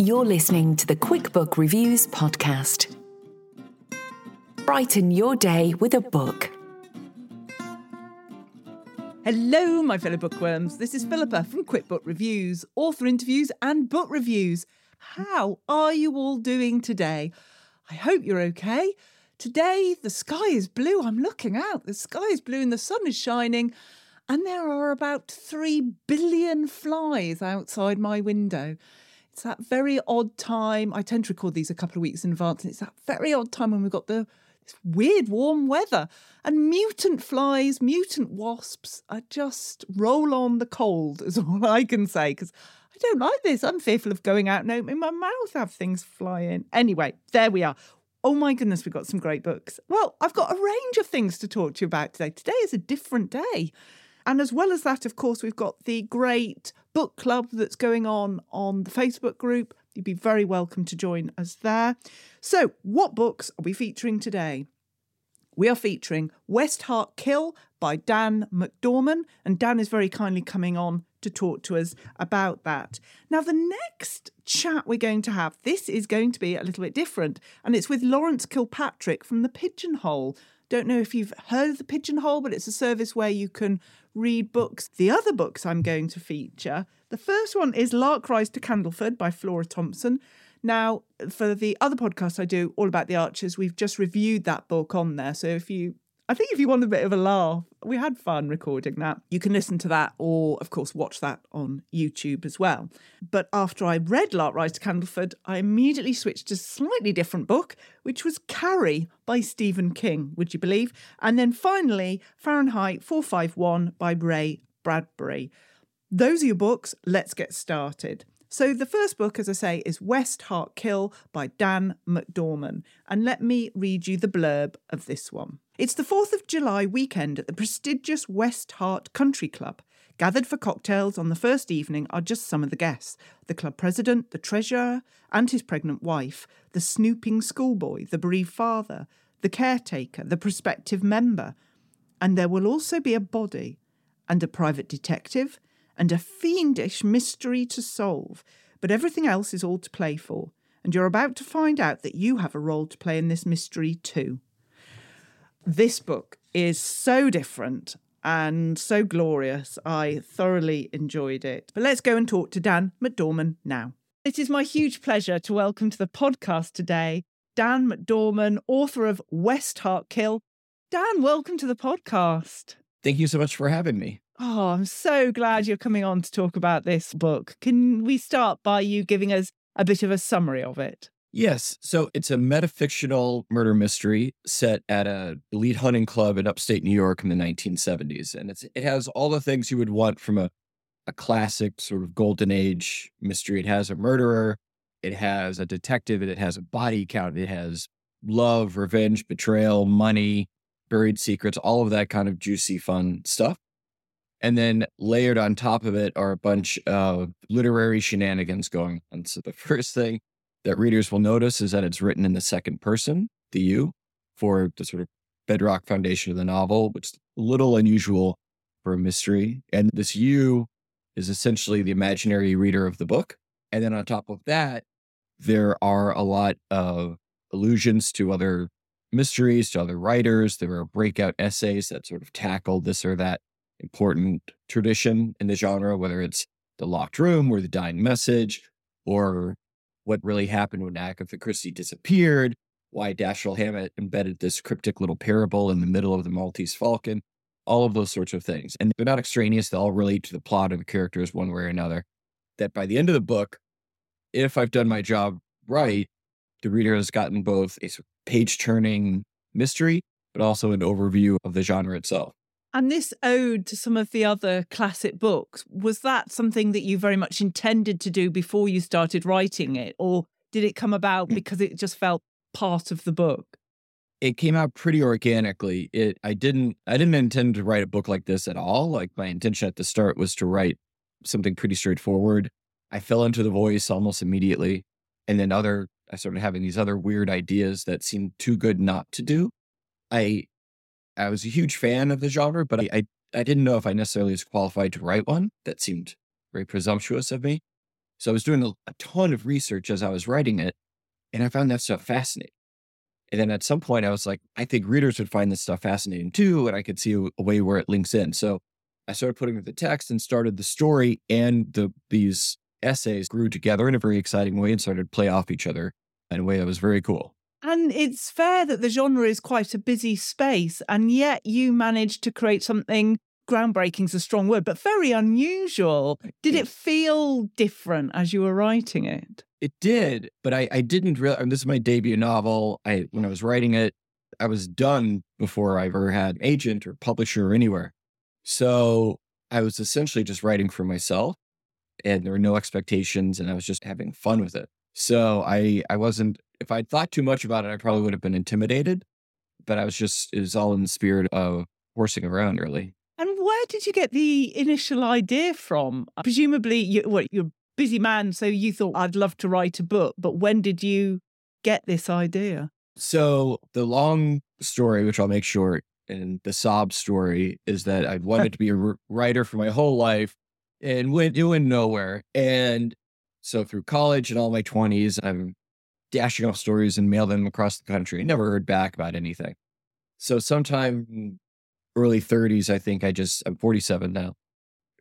You're listening to the QuickBook Reviews podcast. Brighten your day with a book. Hello, my fellow bookworms. This is Philippa from QuickBook Reviews, author interviews, and book reviews. How are you all doing today? I hope you're okay. Today, the sky is blue. I'm looking out. The sky is blue and the sun is shining. And there are about 3 billion flies outside my window. It's that very odd time. I tend to record these a couple of weeks in advance. And it's that very odd time when we've got the weird warm weather and mutant flies, mutant wasps. I just roll on the cold, is all I can say, because I don't like this. I'm fearful of going out and opening my mouth, have things fly in. Anyway, there we are. Oh my goodness, we've got some great books. Well, I've got a range of things to talk to you about today. Today is a different day. And as well as that, of course, we've got the great book club that's going on on the Facebook group. You'd be very welcome to join us there. So, what books are we featuring today? We are featuring West Heart Kill by Dann McDorman, and Dann is very kindly coming on to talk to us about that. Now, the next chat we're going to have, this is going to be a little bit different, and it's with Laurence Kilpatrick from The Pigeonhole. Don't know if you've heard of The Pigeonhole, but it's a service where you can read books. The other books I'm going to feature, the first one is Lark Rise to Candleford by Flora Thompson. Now, for the other podcast I do, All About the Archers, we've just reviewed that book on there. So if you, I think if you want a bit of a laugh, we had fun recording that. You can listen to that or, of course, watch that on YouTube as well. But after I read Lark Rise to Candleford, I immediately switched to a slightly different book, which was Carrie by Stephen King, would you believe? And then finally, Fahrenheit 451 by Ray Bradbury. Those are your books. Let's get started. So, the first book, as I say, is West Heart Kill by Dann McDorman. And let me read you the blurb of this one. It's the 4th of July weekend at the prestigious West Heart Country Club. Gathered for cocktails on the first evening are just some of the guests the club president, the treasurer, and his pregnant wife, the snooping schoolboy, the bereaved father, the caretaker, the prospective member. And there will also be a body and a private detective and a fiendish mystery to solve, but everything else is all to play for, and you're about to find out that you have a role to play in this mystery too. This book is so different and so glorious. I thoroughly enjoyed it. But let's go and talk to Dann McDorman now. It is my huge pleasure to welcome to the podcast today Dann McDorman, author of West Heart Kill. Dann, welcome to the podcast. Thank you so much for having me. Oh, I'm so glad you're coming on to talk about this book. Can we start by you giving us a bit of a summary of it? Yes. So it's a metafictional murder mystery set at a elite hunting club in upstate New York in the 1970s. And it's it has all the things you would want from a, a classic sort of golden age mystery. It has a murderer, it has a detective, it has a body count, it has love, revenge, betrayal, money, buried secrets, all of that kind of juicy, fun stuff. And then layered on top of it are a bunch of literary shenanigans going on. So the first thing that readers will notice is that it's written in the second person, the you, for the sort of bedrock foundation of the novel, which is a little unusual for a mystery. And this you is essentially the imaginary reader of the book. And then on top of that, there are a lot of allusions to other mysteries, to other writers. There are breakout essays that sort of tackle this or that important tradition in the genre, whether it's the locked room or the dying message, or what really happened when Agatha Christie disappeared, why Dashiell Hammett embedded this cryptic little parable in the middle of the Maltese Falcon, all of those sorts of things. And they're not extraneous, they all relate to the plot of the characters one way or another. That by the end of the book, if I've done my job right, the reader has gotten both a page turning mystery, but also an overview of the genre itself. And this ode to some of the other classic books, was that something that you very much intended to do before you started writing it? Or did it come about Mm. because it just felt part of the book? It came out pretty organically. It I didn't I didn't intend to write a book like this at all. Like my intention at the start was to write something pretty straightforward. I fell into the voice almost immediately. And then other I started having these other weird ideas that seemed too good not to do. I I was a huge fan of the genre, but I, I, I didn't know if I necessarily was qualified to write one. That seemed very presumptuous of me. So I was doing a, a ton of research as I was writing it, and I found that stuff fascinating. And then at some point, I was like, I think readers would find this stuff fascinating too, and I could see a, a way where it links in. So I started putting the text and started the story, and the these essays grew together in a very exciting way and started to play off each other in a way that was very cool. And it's fair that the genre is quite a busy space, and yet you managed to create something groundbreaking is a strong word, but very unusual. Did it feel different as you were writing it? It did, but I, I didn't really. I mean, this is my debut novel. I when I was writing it, I was done before I ever had an agent or publisher or anywhere. So I was essentially just writing for myself, and there were no expectations, and I was just having fun with it. So I I wasn't. If I'd thought too much about it, I probably would have been intimidated. But I was just it was all in the spirit of horsing around, really. And where did you get the initial idea from? Uh, presumably, you, what, you're a busy man, so you thought, I'd love to write a book. But when did you get this idea? So the long story, which I'll make short, and the sob story is that I'd wanted to be a writer for my whole life and went doing nowhere. And so through college and all my twenties, I'm dashing off stories and mail them across the country. Never heard back about anything. So sometime early 30s, I think I just I'm 47 now.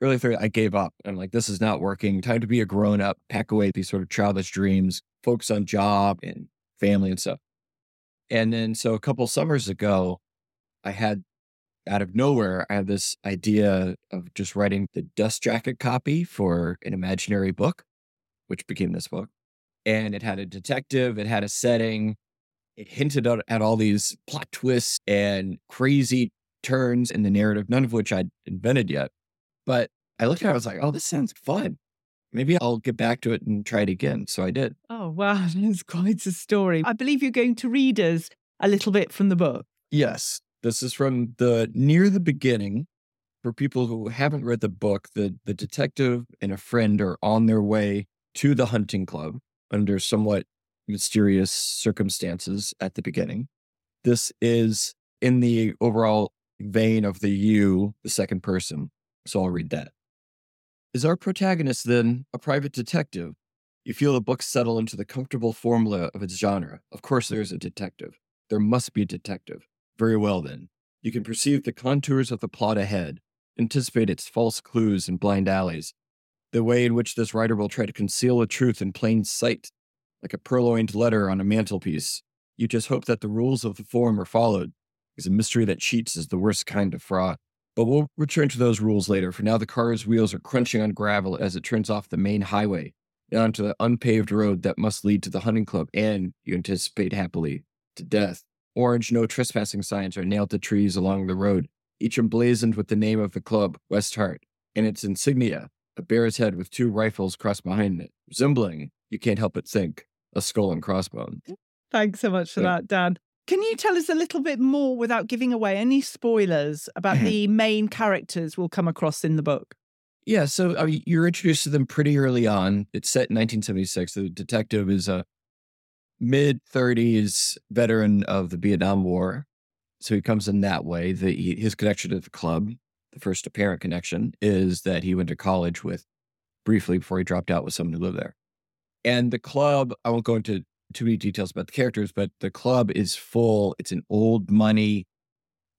Early 30s, I gave up. I'm like, this is not working. Time to be a grown up, pack away these sort of childish dreams, focus on job and family and stuff. And then, so a couple summers ago, I had out of nowhere, I had this idea of just writing the dust jacket copy for an imaginary book, which became this book. And it had a detective, it had a setting, it hinted at, at all these plot twists and crazy turns in the narrative, none of which I'd invented yet. But I looked at it, I was like, oh, this sounds fun. Maybe I'll get back to it and try it again. So I did. Oh, wow. That's quite a story. I believe you're going to read us a little bit from the book. Yes. This is from the near the beginning. For people who haven't read the book, the, the detective and a friend are on their way to the hunting club under somewhat mysterious circumstances at the beginning. This is in the overall vein of the you, the second person. So I'll read that. Is our protagonist then a private detective? You feel the book settle into the comfortable formula of its genre. Of course, there is a detective. There must be a detective. Very well, then. You can perceive the contours of the plot ahead, anticipate its false clues and blind alleys, the way in which this writer will try to conceal a truth in plain sight, like a purloined letter on a mantelpiece. You just hope that the rules of the form are followed, because a mystery that cheats is the worst kind of fraud. But we'll return to those rules later. For now, the car's wheels are crunching on gravel as it turns off the main highway and onto the unpaved road that must lead to the hunting club, and you anticipate happily to death. Orange no trespassing signs are nailed to trees along the road, each emblazoned with the name of the club, West Heart, and its insignia, a bear's head with two rifles crossed behind it, resembling, you can't help but think, a skull and crossbone. Mm, thanks so much for Yeah. that, Dann. Can you tell us a little bit more without giving away any spoilers about mm-hmm. the main characters we'll come across in the book? Yeah, so uh, I mean, you're introduced to them pretty early on. It's set in 1976. The detective is a mid 30s veteran of the Vietnam War. So he comes in that way. The, his connection to the club, the first apparent connection, is that he went to college with briefly before he dropped out with someone who lived there. And the club, I won't go into too many details about the characters, but the club is full. It's an old money,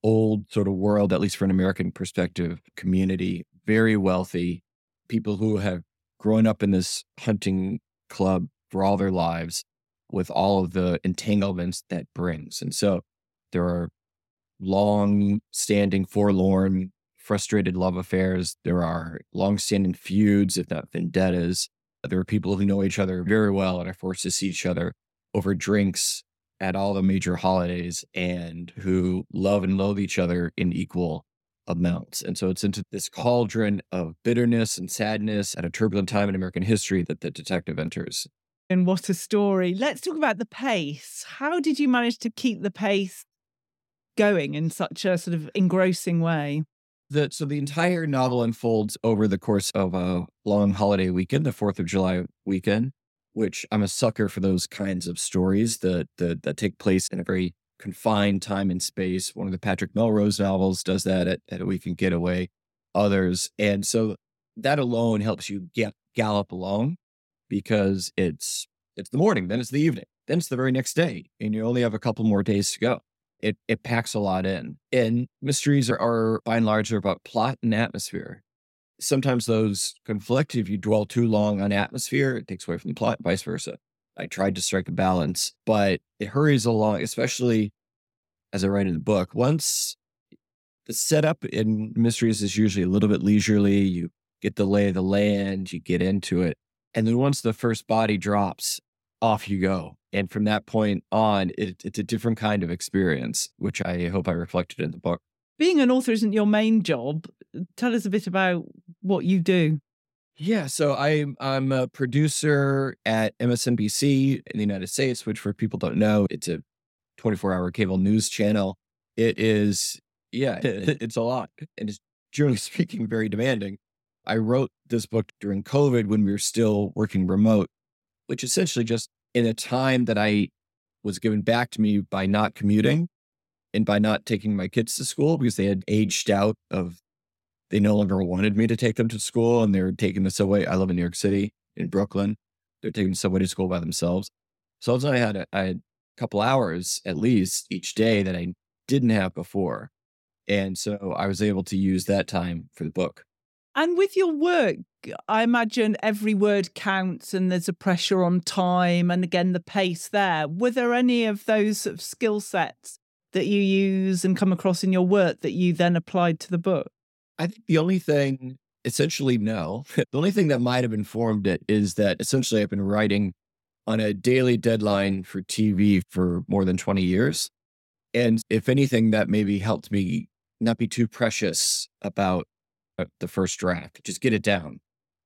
old sort of world, at least for an American perspective, community, very wealthy, people who have grown up in this hunting club for all their lives with all of the entanglements that brings. And so there are long standing, forlorn, frustrated love affairs. There are long standing feuds, if not vendettas. There are people who know each other very well and are forced to see each other over drinks at all the major holidays and who love and loathe each other in equal amounts. And so it's into this cauldron of bitterness and sadness at a turbulent time in American history that the detective enters. And what a story. Let's talk about the pace. How did you manage to keep the pace going in such a sort of engrossing way? The, so the entire novel unfolds over the course of a long holiday weekend, the 4th of July weekend, which I'm a sucker for those kinds of stories that, that, that take place in a very confined time and space. One of the Patrick Melrose novels does that at, at a weekend getaway, others. And so that alone helps you get gallop along because it's it's the morning, then it's the evening, then it's the very next day, and you only have a couple more days to go. It it packs a lot in. And mysteries are, are by and large are about plot and atmosphere. Sometimes those conflict if you dwell too long on atmosphere, it takes away from the plot, vice versa. I tried to strike a balance, but it hurries along, especially as I write in the book. Once the setup in mysteries is usually a little bit leisurely, you get the lay of the land, you get into it. And then once the first body drops, off you go. And from that point on, it, it's a different kind of experience, which I hope I reflected in the book. Being an author isn't your main job. Tell us a bit about what you do. Yeah, so I'm I'm a producer at MSNBC in the United States, which for people don't know, it's a 24-hour cable news channel. It is yeah, it's a lot, and it's generally speaking very demanding. I wrote this book during COVID when we were still working remote, which essentially just in a time that I was given back to me by not commuting and by not taking my kids to school because they had aged out of they no longer wanted me to take them to school and they're taking the subway. I live in New York City in Brooklyn. They're taking the subway to school by themselves. So I had a, I had a couple hours at least each day that I didn't have before. And so I was able to use that time for the book. And with your work, I imagine every word counts and there's a pressure on time and again the pace there. Were there any of those sort of skill sets that you use and come across in your work that you then applied to the book? I think the only thing, essentially, no. the only thing that might have informed it is that essentially I've been writing on a daily deadline for TV for more than 20 years. And if anything, that maybe helped me not be too precious about the first draft. Just get it down,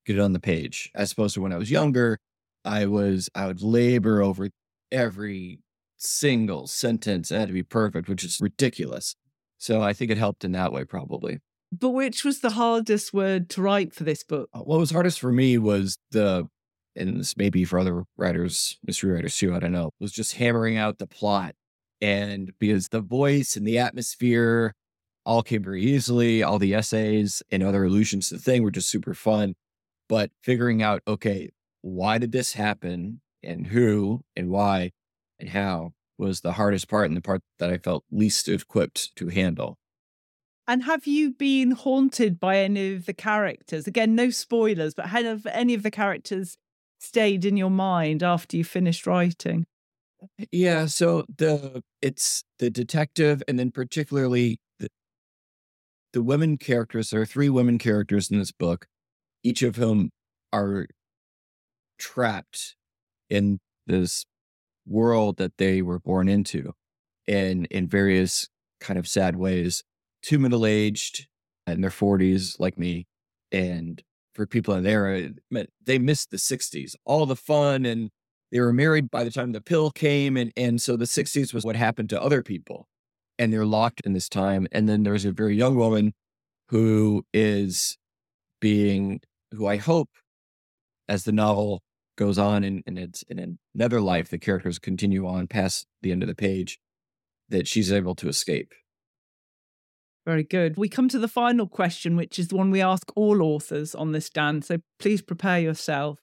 get it on the page. As opposed to when I was younger, I was I would labor over every single sentence. It had to be perfect, which is ridiculous. So I think it helped in that way, probably. But which was the hardest word to write for this book? Uh, what was hardest for me was the, and this may be for other writers, mystery writers too, I don't know, was just hammering out the plot. And because the voice and the atmosphere all came very easily. All the essays and other allusions to the thing were just super fun. But figuring out, okay, why did this happen and who and why and how was the hardest part and the part that I felt least equipped to handle. And have you been haunted by any of the characters? Again, no spoilers, but have any of the characters stayed in your mind after you finished writing? Yeah, so the it's the detective and then particularly the women characters, there are three women characters in this book, each of whom are trapped in this world that they were born into in in various kind of sad ways. Too middle aged in their 40s, like me. And for people in there, they missed the 60s, all the fun. And they were married by the time the pill came. And, and so the 60s was what happened to other people and they're locked in this time. And then there's a very young woman who is being, who I hope, as the novel goes on and, and it's in another life, the characters continue on past the end of the page, that she's able to escape. Very good. We come to the final question, which is the one we ask all authors on this, Dann. So please prepare yourself.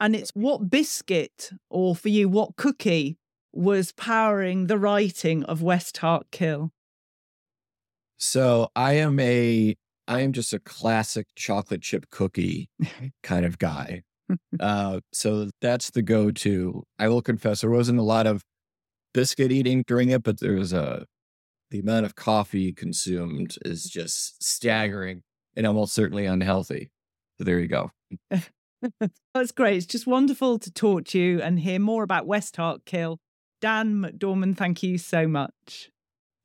And it's what biscuit, or for you, what cookie was powering the writing of West Kill? So I am a I am just a classic chocolate chip cookie kind of guy. uh, so that's the go-to. I will confess there wasn't a lot of biscuit eating during it, but there was a the amount of coffee consumed is just staggering and almost certainly unhealthy. So there you go. That's great. It's just wonderful to talk to you and hear more about West Heart Kill. Dann McDorman, thank you so much.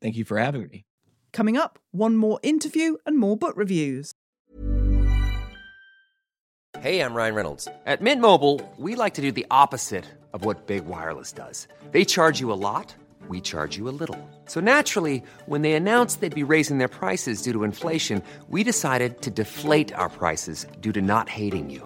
Thank you for having me. Coming up, one more interview and more book reviews. Hey, I'm Ryan Reynolds. At Mint Mobile, we like to do the opposite of what Big Wireless does. They charge you a lot, we charge you a little. So naturally, when they announced they'd be raising their prices due to inflation, we decided to deflate our prices due to not hating you.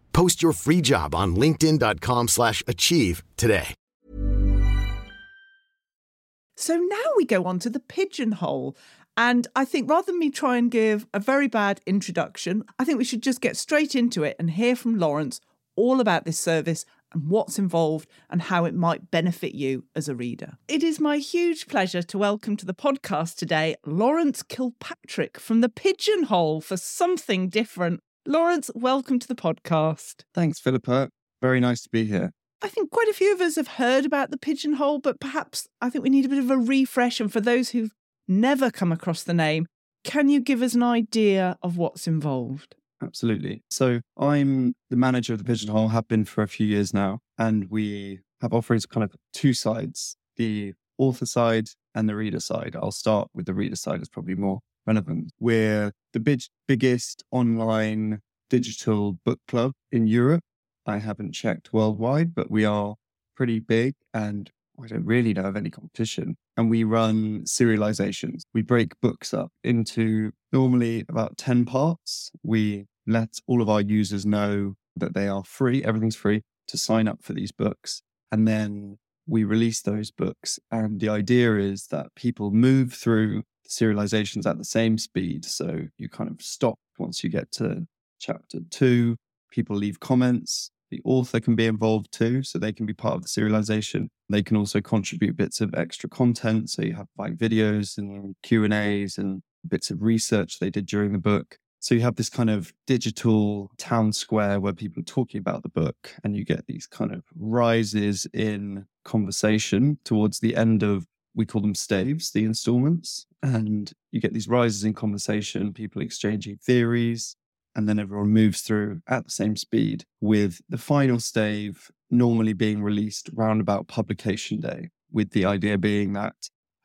Post your free job on linkedin.com/achieve slash achieve today. So now we go on to the pigeonhole. And I think rather than me try and give a very bad introduction, I think we should just get straight into it and hear from Laurence all about this service and what's involved and how it might benefit you as a reader. It is my huge pleasure to welcome to the podcast today Laurence Kilpatrick from the Pigeonhole for something different. Laurence, welcome to the podcast. Thanks, Philippa. Very nice to be here. I think quite a few of us have heard about the pigeonhole, but perhaps I think we need a bit of a refresh. And for those who've never come across the name, can you give us an idea of what's involved? Absolutely. So I'm the manager of the Pigeonhole, have been for a few years now, and we have offerings kind of two sides, the author side and the reader side. I'll start with the reader side, it's probably more relevant. We're the big, biggest online digital book club in Europe. I haven't checked worldwide, but we are pretty big and I don't really know of any competition. And we run serializations. We break books up into normally about 10 parts. We let all of our users know that they are free, everything's free to sign up for these books. And then we release those books. And the idea is that people move through serializations at the same speed. So you kind of stop once you get to chapter two. People leave comments. The author can be involved too, so they can be part of the serialization. They can also contribute bits of extra content. So you have like videos and Q and A's and bits of research they did during the book. So you have this kind of digital town square where people are talking about the book, and you get these kind of rises in conversation towards the end of we call them staves, the installments. And you get these rises in conversation, people exchanging theories, and then everyone moves through at the same speed, with the final stave normally being released round about publication day, with the idea being that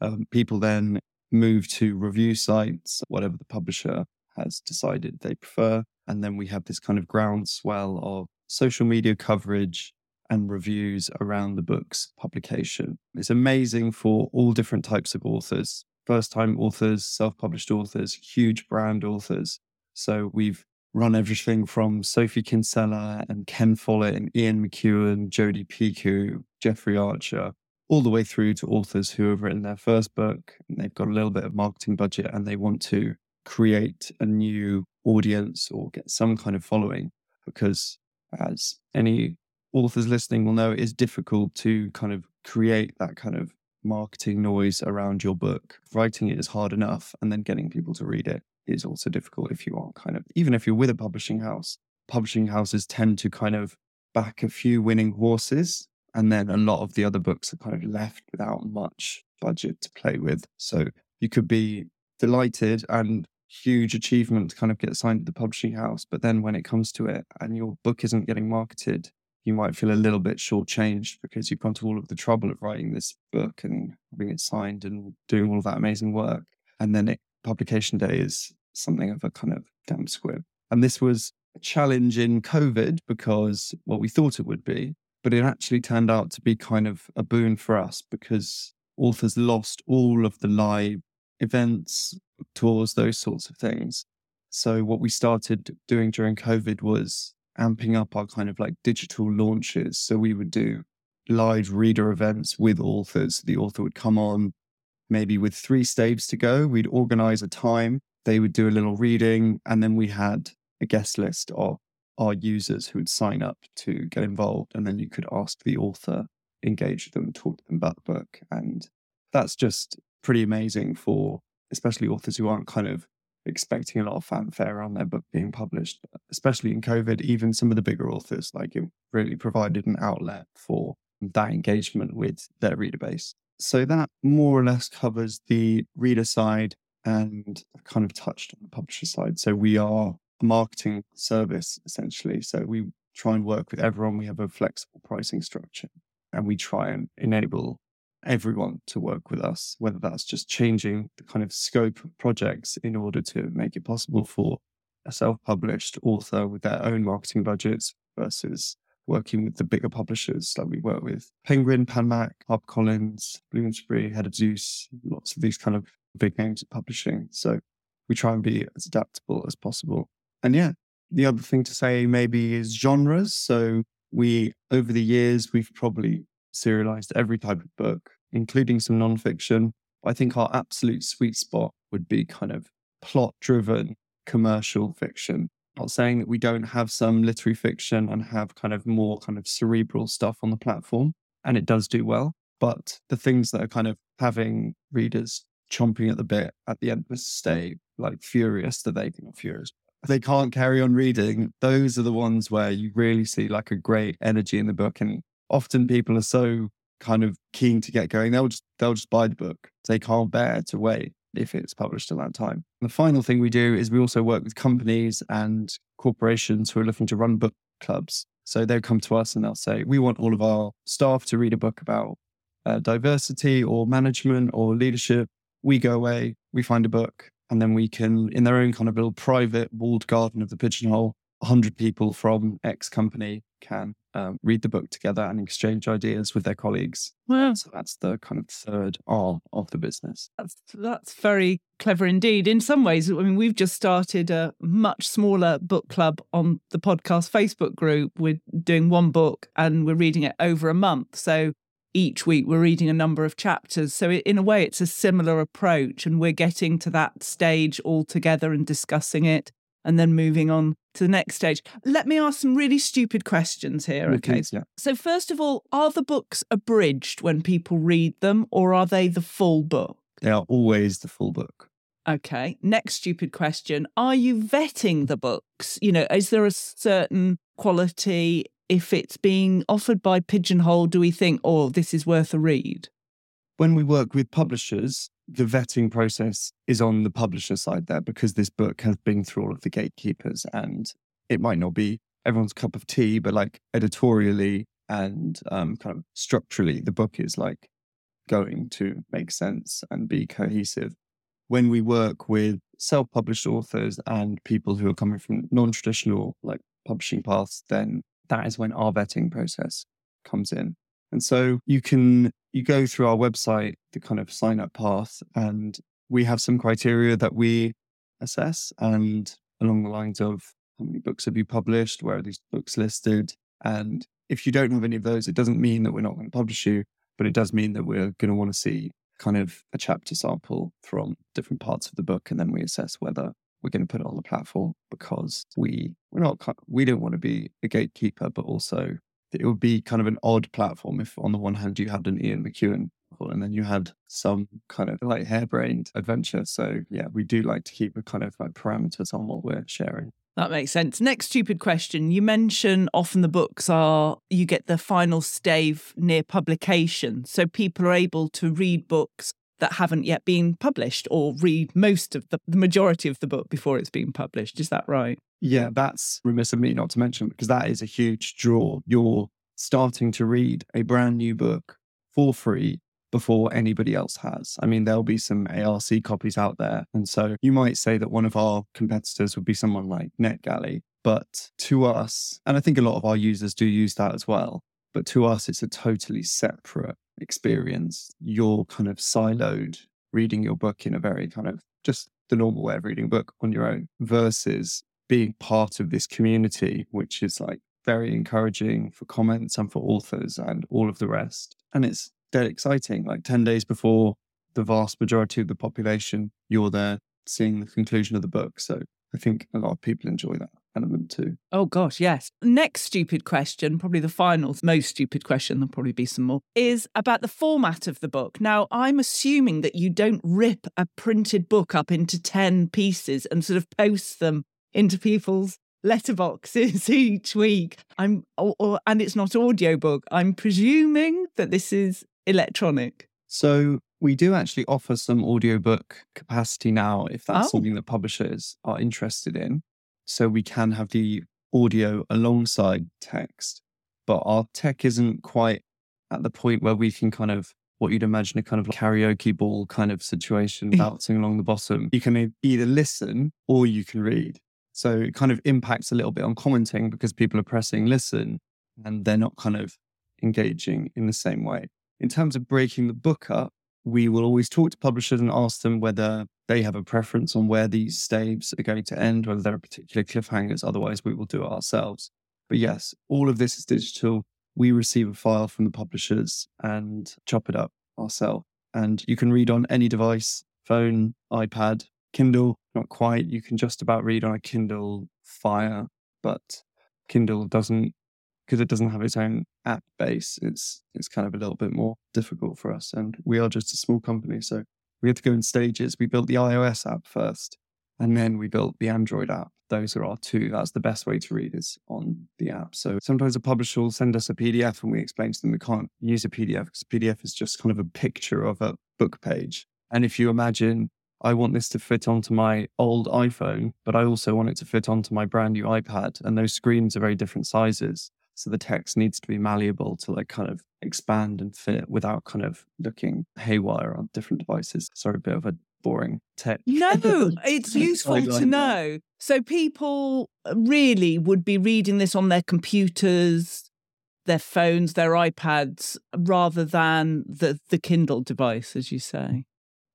um, people then move to review sites, whatever the publisher has decided they prefer. And then we have this kind of groundswell of social media coverage and reviews around the book's publication. It's amazing for all different types of authors first time authors, self published authors, huge brand authors. So we've run everything from Sophie Kinsella and Ken Follett and Ian McEwan, Jodi Picoult, Jeffrey Archer, all the way through to authors who have written their first book and they've got a little bit of marketing budget and they want to create a new audience or get some kind of following because as any authors listening will know it is difficult to kind of create that kind of marketing noise around your book writing it is hard enough and then getting people to read it is also difficult if you are kind of even if you're with a publishing house publishing houses tend to kind of back a few winning horses and then a lot of the other books are kind of left without much budget to play with. So you could be delighted and huge achievement to kind of get signed to the publishing house. But then when it comes to it and your book isn't getting marketed, you might feel a little bit shortchanged because you've gone to all of the trouble of writing this book and having it signed and doing all of that amazing work. And then it, publication day is something of a kind of damn squib. And this was a challenge in COVID because what we thought it would be, but it actually turned out to be kind of a boon for us because authors lost all of the live events, tours, those sorts of things. So what we started doing during COVID was amping up our kind of like digital launches. So we would do live reader events with authors. The author would come on maybe with three staves to go. We'd organize a time. They would do a little reading. And then we had a guest list of our users who would sign up to get involved. And then you could ask the author, engage them, talk to them about the book. And that's just pretty amazing for especially authors who aren't kind of expecting a lot of fanfare on their book being published, especially in COVID. Even some of the bigger authors, like it really provided an outlet for that engagement with their reader base. So that more or less covers the reader side and kind of touched on the publisher side. So we are a marketing service essentially. So we try and work with everyone. We have a flexible pricing structure and we try and enable everyone to work with us, whether that's just changing the kind of scope of projects in order to make it possible for a self published author with their own marketing budgets versus working with the bigger publishers like we work with Penguin, PenMac, HarperCollins, Bloomsbury, Head of Zeus, lots of these kind of big names of publishing. So we try and be as adaptable as possible. And yeah, the other thing to say maybe is genres. So we, over the years, we've probably serialized every type of book, including some nonfiction. I think our absolute sweet spot would be kind of plot driven commercial fiction. Not saying that we don't have some literary fiction and have kind of more kind of cerebral stuff on the platform, and it does do well. But the things that are kind of having readers chomping at the bit at the end of a stay, like furious that they can, furious, they can't carry on reading, those are the ones where you really see like a great energy in the book. And often people are so kind of keen to get going, they'll just they'll just buy the book. They can't bear to wait if it's published at that time. And the final thing we do is we also work with companies and corporations who are looking to run book clubs. So they'll come to us and they'll say, we want all of our staff to read a book about uh, diversity or management or leadership. We go away, we find a book, and then we can, in their own kind of little private walled garden of the pigeonhole, 100 people from X company can um, read the book together and exchange ideas with their colleagues. Wow. So that's the kind of third arm of the business. That's that's very clever indeed. In some ways, I mean, we've just started a much smaller book club on the podcast Facebook group. We're doing one book and we're reading it over a month. So each week we're reading a number of chapters. So, in a way, it's a similar approach, and we're getting to that stage all together and discussing it and then moving on to the next stage. Let me ask some really stupid questions here. Okay. Yeah. So, first of all, are the books abridged when people read them, or are they the full book? They are always the full book. Okay. Next stupid question. Are you vetting the books? You know, is there a certain quality if it's being offered by Pigeonhole, do we think, oh, this is worth a read? When we work with publishers, the vetting process is on the publisher side there because this book has been through all of the gatekeepers and it might not be everyone's cup of tea, but like editorially and um, kind of structurally, the book is like going to make sense and be cohesive. When we work with self published authors and people who are coming from non traditional like publishing paths, then that is when our vetting process comes in. And so you can you go through our website, the kind of sign up path, and we have some criteria that we assess and along the lines of how many books have you published, where are these books listed? And if you don't have any of those, it doesn't mean that we're not going to publish you, but it does mean that we're going to want to see kind of a chapter sample from different parts of the book, and then we assess whether we're going to put it on the platform because we we're not we don't want to be a gatekeeper, but also it would be kind of an odd platform if on the one hand you had an Ian McEwan and then you had some kind of like harebrained adventure. So yeah, we do like to keep a kind of like parameters on what we're sharing. That makes sense. Next stupid question. You mention often the books are, you get the final stave near publication. So people are able to read books that haven't yet been published or read most of the, the majority of the book before it's been published. Is that right? Yeah, that's remiss of me not to mention because that is a huge draw. You're starting to read a brand new book for free before anybody else has. I mean, there'll be some ARC copies out there. And so you might say that one of our competitors would be someone like NetGalley. But to us, and I think a lot of our users do use that as well, but to us, it's a totally separate Mm. experience. You're kind of siloed reading your book in a very kind of just the normal way of reading a book on your own versus being part of this community, which is like very encouraging for comments and for authors and all of the rest. And it's dead exciting. Like 10 days before the vast majority of the population, you're there seeing the conclusion of the book. So I think a lot of people enjoy that element too. Oh, gosh, yes. Next stupid question, probably the final most stupid question, there'll probably be some more, is about the format of the book. Now, I'm assuming that you don't rip a printed book up into 10 pieces and sort of post them into people's letterboxes each week. I'm or, or, and it's not audiobook. I'm presuming that this is electronic? So we do actually offer some audiobook capacity now if that's Oh. something that publishers are interested in. So we can have the audio alongside text, but our tech isn't quite at the point where we can kind of what you'd imagine a kind of karaoke ball kind of situation bouncing along the bottom. You can either listen or you can read. So it kind of impacts a little bit on commenting because people are pressing listen and they're not kind of engaging in the same way. In terms of breaking the book up, we will always talk to publishers and ask them whether they have a preference on where these staves are going to end, whether there are particular cliffhangers. Otherwise, we will do it ourselves. But yes, all of this is digital. We receive a file from the publishers and chop it up ourselves. And you can read on any device phone, iPad, Kindle, not quite. You can just about read on a Kindle Fire, but Kindle doesn't because it doesn't have its own app base, it's it's kind of a little bit more difficult for us. And we are just a small company, so we had to go in stages. We built the iOS app first, and then we built the Android app. Those are our two. That's the best way to read is on the app. So sometimes a publisher will send us a PDF, and we explain to them we can't use a PDF because PDF is just kind of a picture of a book page. And if you imagine I want this to fit onto my old iPhone, but I also want it to fit onto my brand new iPad. And those screens are very different sizes. So the text needs to be malleable to like kind of expand and fit without kind of looking haywire on different devices. Sorry, a bit of a boring tech. No, it's useful to know. So people uh, really would be reading this on their computers, their phones, their iPads, rather than the the Kindle device, as you say.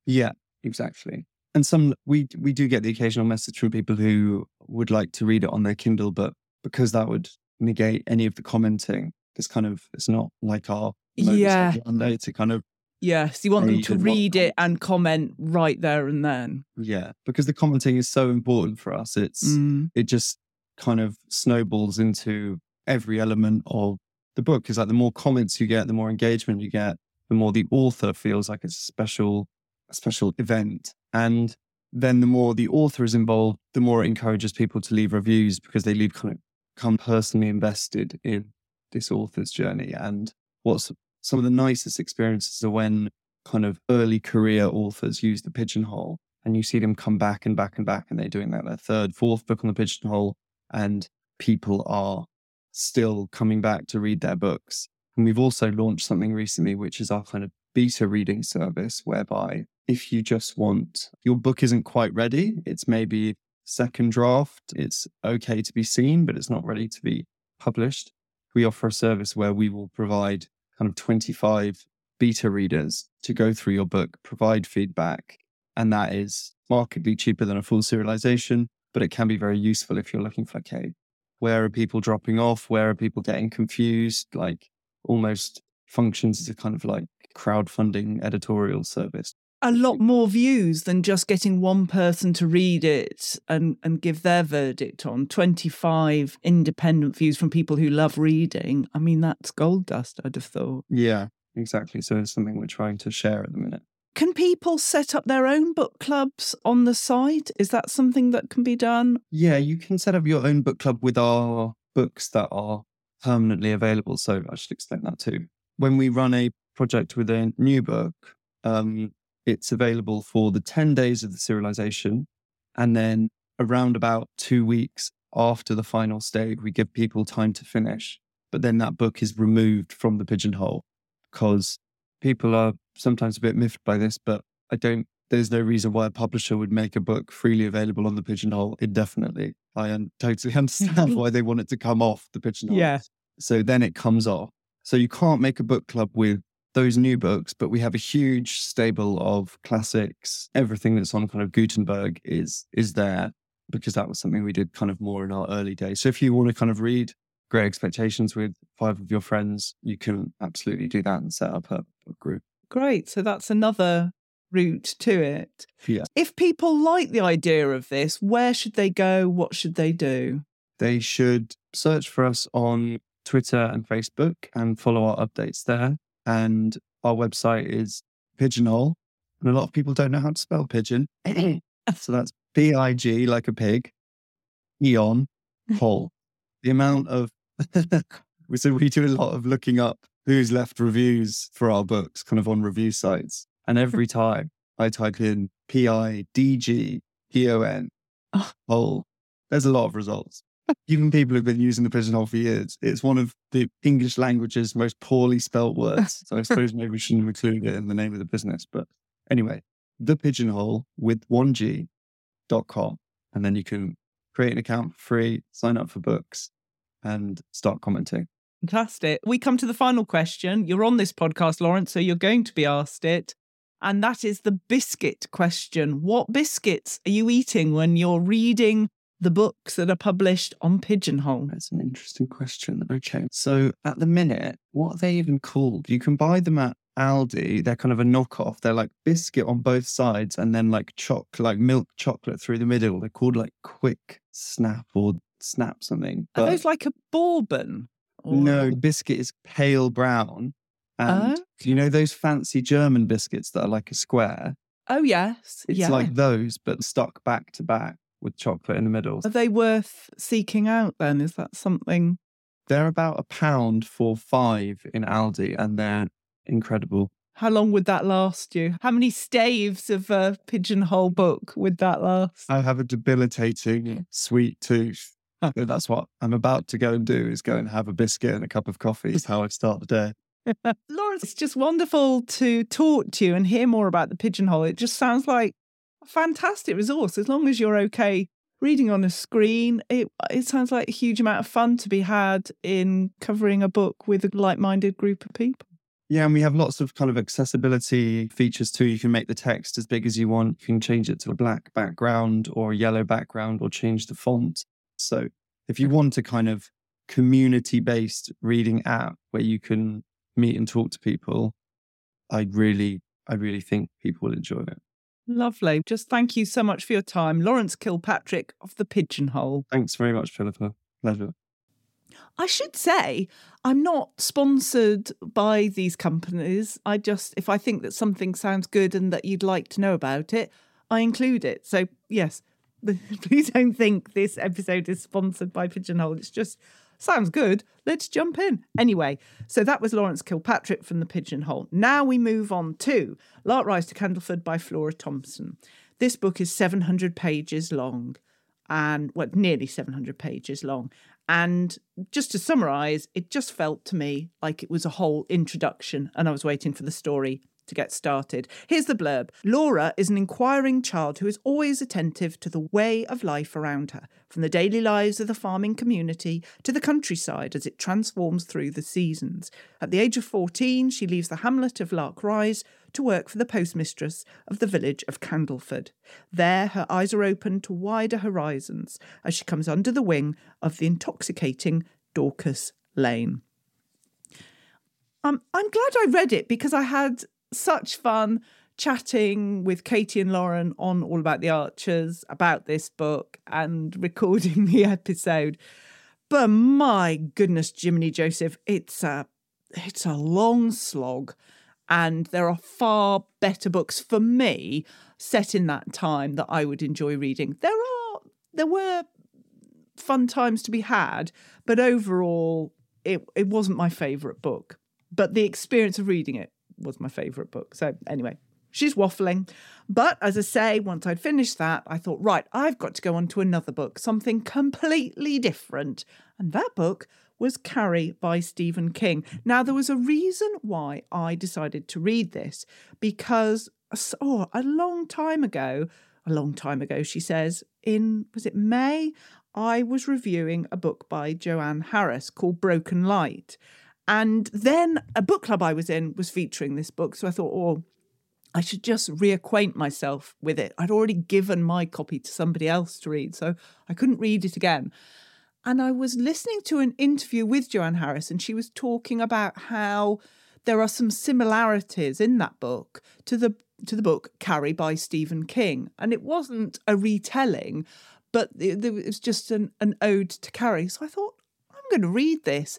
Yeah, exactly. And some we we do get the occasional message from people who would like to read it on their Kindle, but because that would negate any of the commenting, it's kind of it's not like our Yeah. operandi to kind of Yes, you want them to read it and comment right there and then. yeah because the commenting is so important for us. It's Mm. it just kind of snowballs into every element of the book. Is like the more comments you get, the more engagement you get, the more the author feels like it's a special, a special event. And then the more the author is involved, the more it encourages people to leave reviews because they leave kind of come personally invested in this author's journey. And what's some of the nicest experiences are when kind of early career authors use the pigeonhole and you see them come back and back and back and they're doing that their third, fourth book on the pigeonhole and people are still coming back to read their books. And we've also launched something recently, which is our kind of beta reading service, whereby if you just want your book isn't quite ready, it's maybe second draft, it's okay to be seen, but it's not ready to be published. We offer a service where we will provide kind of 25 beta readers to go through your book, provide feedback, and that is markedly cheaper than a full serialization. but it can be very useful if you're looking for, okay, where are people dropping off? Where are people getting confused? Like almost functions as a kind of like crowdfunding editorial service. A lot more views than just getting one person to read it and, and give their verdict on 25 independent views from people who love reading. I mean, that's gold dust, I'd have thought. Yeah, exactly. So it's something we're trying to share at the minute. Can people set up their own book clubs on the site? Is that something that can be done? Yeah, you can set up your own book club with our books that are permanently available. So I should explain that too. When we run a project with a new book, um, it's available for the 10 days of the serialization. And then around about two weeks after the final stage, we give people time to finish. But then that book is removed from the pigeonhole because people are sometimes a bit miffed by this, but I don't, there's no reason why a publisher would make a book freely available on the pigeonhole indefinitely. I un- totally understand why they want it to come off the pigeonhole. Yeah. So then it comes off. So you can't make a book club with those new books, but we have a huge stable of classics. Everything that's on kind of Gutenberg is is there because that was something we did kind of more in our early days. So if you want to kind of read Great Expectations with five of your friends, you can absolutely do that and set up a book group. Great. So that's another route to it. Yeah. If people like the idea of this, where should they go? What should they do? They should search for us on Twitter and Facebook and follow our updates there. And our website is Pigeonhole. And a lot of people don't know how to spell pigeon. so that's P I G, like a pig, Eon, hole. The amount of, so we do a lot of looking up who's left reviews for our books kind of on review sites. And every time I type in P I D G E O N, oh. hole, there's a lot of results. Even people who've been using the pigeonhole for years, it's one of the English language's most poorly spelt words. So I suppose maybe we shouldn't include it in the name of the business. But anyway, the pigeonhole with one G dot com. And then you can create an account for free, sign up for books, and start commenting. Fantastic. We come to the final question. You're on this podcast, Laurence, so you're going to be asked it. And that is the biscuit question. What biscuits are you eating when you're reading the books that are published on Pigeonhole? That's an interesting question. Okay. So at the minute, what are they even called? You can buy them at Aldi. They're kind of a knockoff. They're like biscuit on both sides and then like choc like milk chocolate through the middle. They're called like quick snap or snap something. Are those like a bourbon? Or- no, biscuit is pale brown. And Oh. you know those fancy German biscuits that are like a square? Oh, yes. It's yeah. like those, but stuck back to back with chocolate in the middle. Are they worth seeking out then? Is that something? They're about a pound for five in Aldi, and they're incredible. How long would that last you? How many staves of a pigeonhole book would that last? I have a debilitating sweet tooth. So that's what I'm about to go and do is go and have a biscuit and a cup of coffee. Is how I start the day. Laurence, it's just wonderful to talk to you and hear more about the pigeonhole. It just sounds like fantastic resource. As long as you're okay reading on a screen, it it sounds like a huge amount of fun to be had in covering a book with a like-minded group of people. Yeah, and we have lots of kind of accessibility features too. You can make the text as big as you want. You can change it to a black background or a yellow background or change the font. So if you want a kind of community based reading app where you can meet and talk to people, I really, I really think people will enjoy it. Lovely. Just thank you so much for your time. Laurence Kilpatrick of the Pigeonhole. Thanks very much, Philippa. Pleasure. I should say I'm not sponsored by these companies. I just, if I think that something sounds good and that you'd like to know about it, I include it. So, yes, please don't think this episode is sponsored by Pigeonhole. It's just sounds good. Let's jump in. Anyway, so that was Laurence Kilpatrick from the Pigeonhole. Now we move on to Lark Rise to Candleford by Flora Thompson. This book is 700 pages long and well, nearly 700 pages long. And just to summarize, it just felt to me like it was a whole introduction, and I was waiting for the story to get started. Here's the blurb Laura is an inquiring child who is always attentive to the way of life around her, from the daily lives of the farming community to the countryside as it transforms through the seasons. At the age of 14, she leaves the hamlet of Lark Rise to work for the postmistress of the village of Candleford. There, her eyes are opened to wider horizons as she comes under the wing of the intoxicating Dorcas Lane. Um, I'm glad I read it because I had such fun chatting with Katie and Lauren on All About the Archers about this book and recording the episode. But my goodness, Jiminy Joseph, it's a it's a long slog. And there are far better books for me set in that time that I would enjoy reading. There are there were fun times to be had, but overall it it wasn't my favourite book. But the experience of reading it was my favourite book. So anyway, she's waffling. But as I say, once I'd finished that, I thought, right, I've got to go on to another book, something completely different. And that book was Carrie by Stephen King. Now, there was a reason why I decided to read this because, oh, a long time ago, a long time ago, she says, in, was it May? I was reviewing a book by Joanne Harris called Broken Light. And then a book club I was in was featuring this book. So I thought, oh, I should just reacquaint myself with it. I'd already given my copy to somebody else to read, so I couldn't read it again. And I was listening to an interview with Joanne Harris, and she was talking about how there are some similarities in that book to the to the book Carrie by Stephen King. And it wasn't a retelling, but it, it was just an, an ode to Carrie. So I thought, I'm going to read this.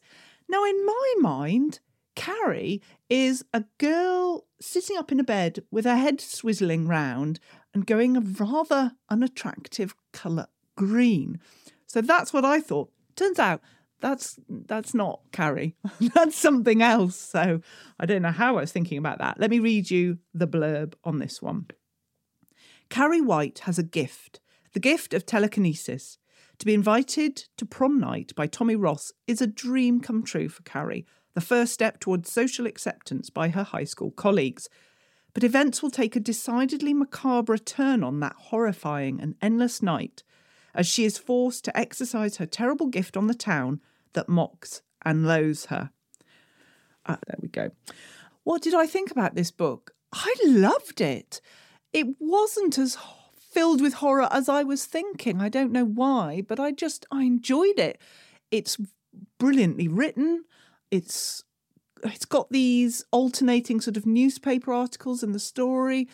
Now, in my mind, Carrie is a girl sitting up in a bed with her head swizzling round and going a rather unattractive colour green. So that's what I thought. Turns out that's that's not Carrie. that's something else. So I don't know how I was thinking about that. Let me read you the blurb on this one. Carrie White has a gift, the gift of telekinesis. To be invited to prom night by Tommy Ross is a dream come true for Carrie, the first step towards social acceptance by her high school colleagues. But events will take a decidedly macabre turn on that horrifying and endless night as she is forced to exercise her terrible gift on the town that mocks and loathes her. Ah, there we go. What did I think about this book? I loved it. It wasn't as filled with horror as I was thinking. I don't know why, but I just I enjoyed it. It's brilliantly written it's it's got these alternating sort of newspaper articles in the story.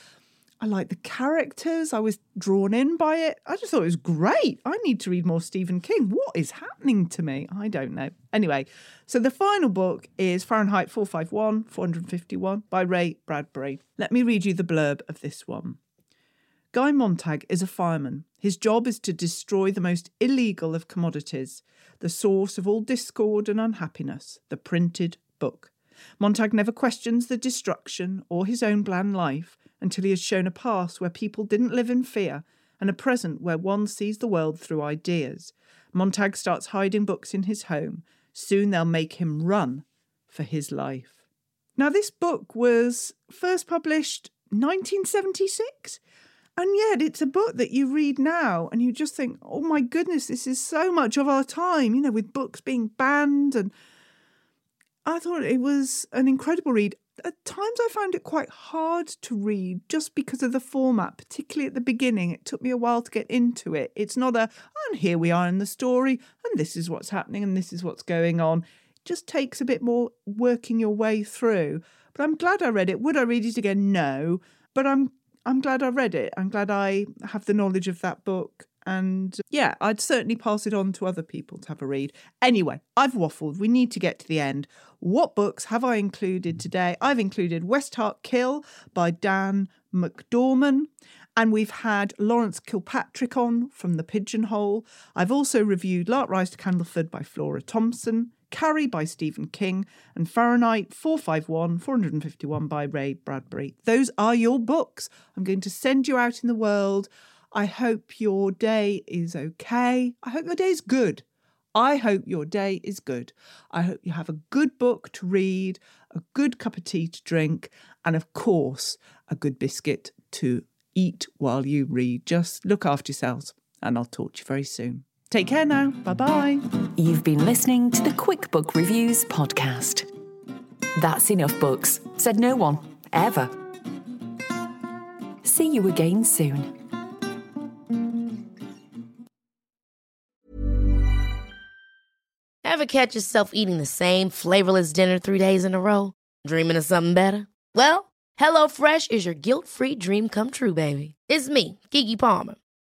I like the characters. I was drawn in by it. I just thought it was great. I need to read more Stephen King. What is happening to me? I don't know. Anyway, so the final book is Fahrenheit 451, 451 by Ray Bradbury. Let me read you the blurb of this one. Guy Montag is a fireman. His job is to destroy the most illegal of commodities, the source of all discord and unhappiness, the printed book. Montag never questions the destruction or his own bland life until he has shown a past where people didn't live in fear and a present where one sees the world through ideas. Montag starts hiding books in his home. Soon they'll make him run for his life. Now, this book was first published 1976. And yet, it's a book that you read now and you just think, oh my goodness, this is so much of our time, you know, with books being banned. And I thought it was an incredible read. At times, I found it quite hard to read just because of the format, particularly at the beginning. It took me a while to get into it. It's not a, and here we are in the story, and this is what's happening, and this is what's going on. It just takes a bit more working your way through. But I'm glad I read it. Would I read it again? No. But I'm I'm glad I read it. I'm glad I have the knowledge of that book. And yeah, I'd certainly pass it on to other people to have a read. Anyway, I've waffled. We need to get to the end. What books have I included today? I've included West Heart Kill by Dann McDorman. And we've had Laurence Kilpatrick on from The Pigeonhole. I've also reviewed Lark Rise to Candleford by Flora Thompson. Carrie by Stephen King, and Fahrenheit 451, 451 by Ray Bradbury. Those are your books. I'm going to send you out in the world. I hope your day is okay. I hope your day is good. I hope your day is good. I hope you have a good book to read, a good cup of tea to drink, and of course, a good biscuit to eat while you read. Just look after yourselves, and I'll talk to you very soon. Take care now. Bye bye. You've been listening to the Quick Book Reviews podcast. That's enough books, said no one, ever. See you again soon. Ever catch yourself eating the same flavorless dinner three days in a row? Dreaming of something better? Well, HelloFresh is your guilt free dream come true, baby. It's me, Keke Palmer.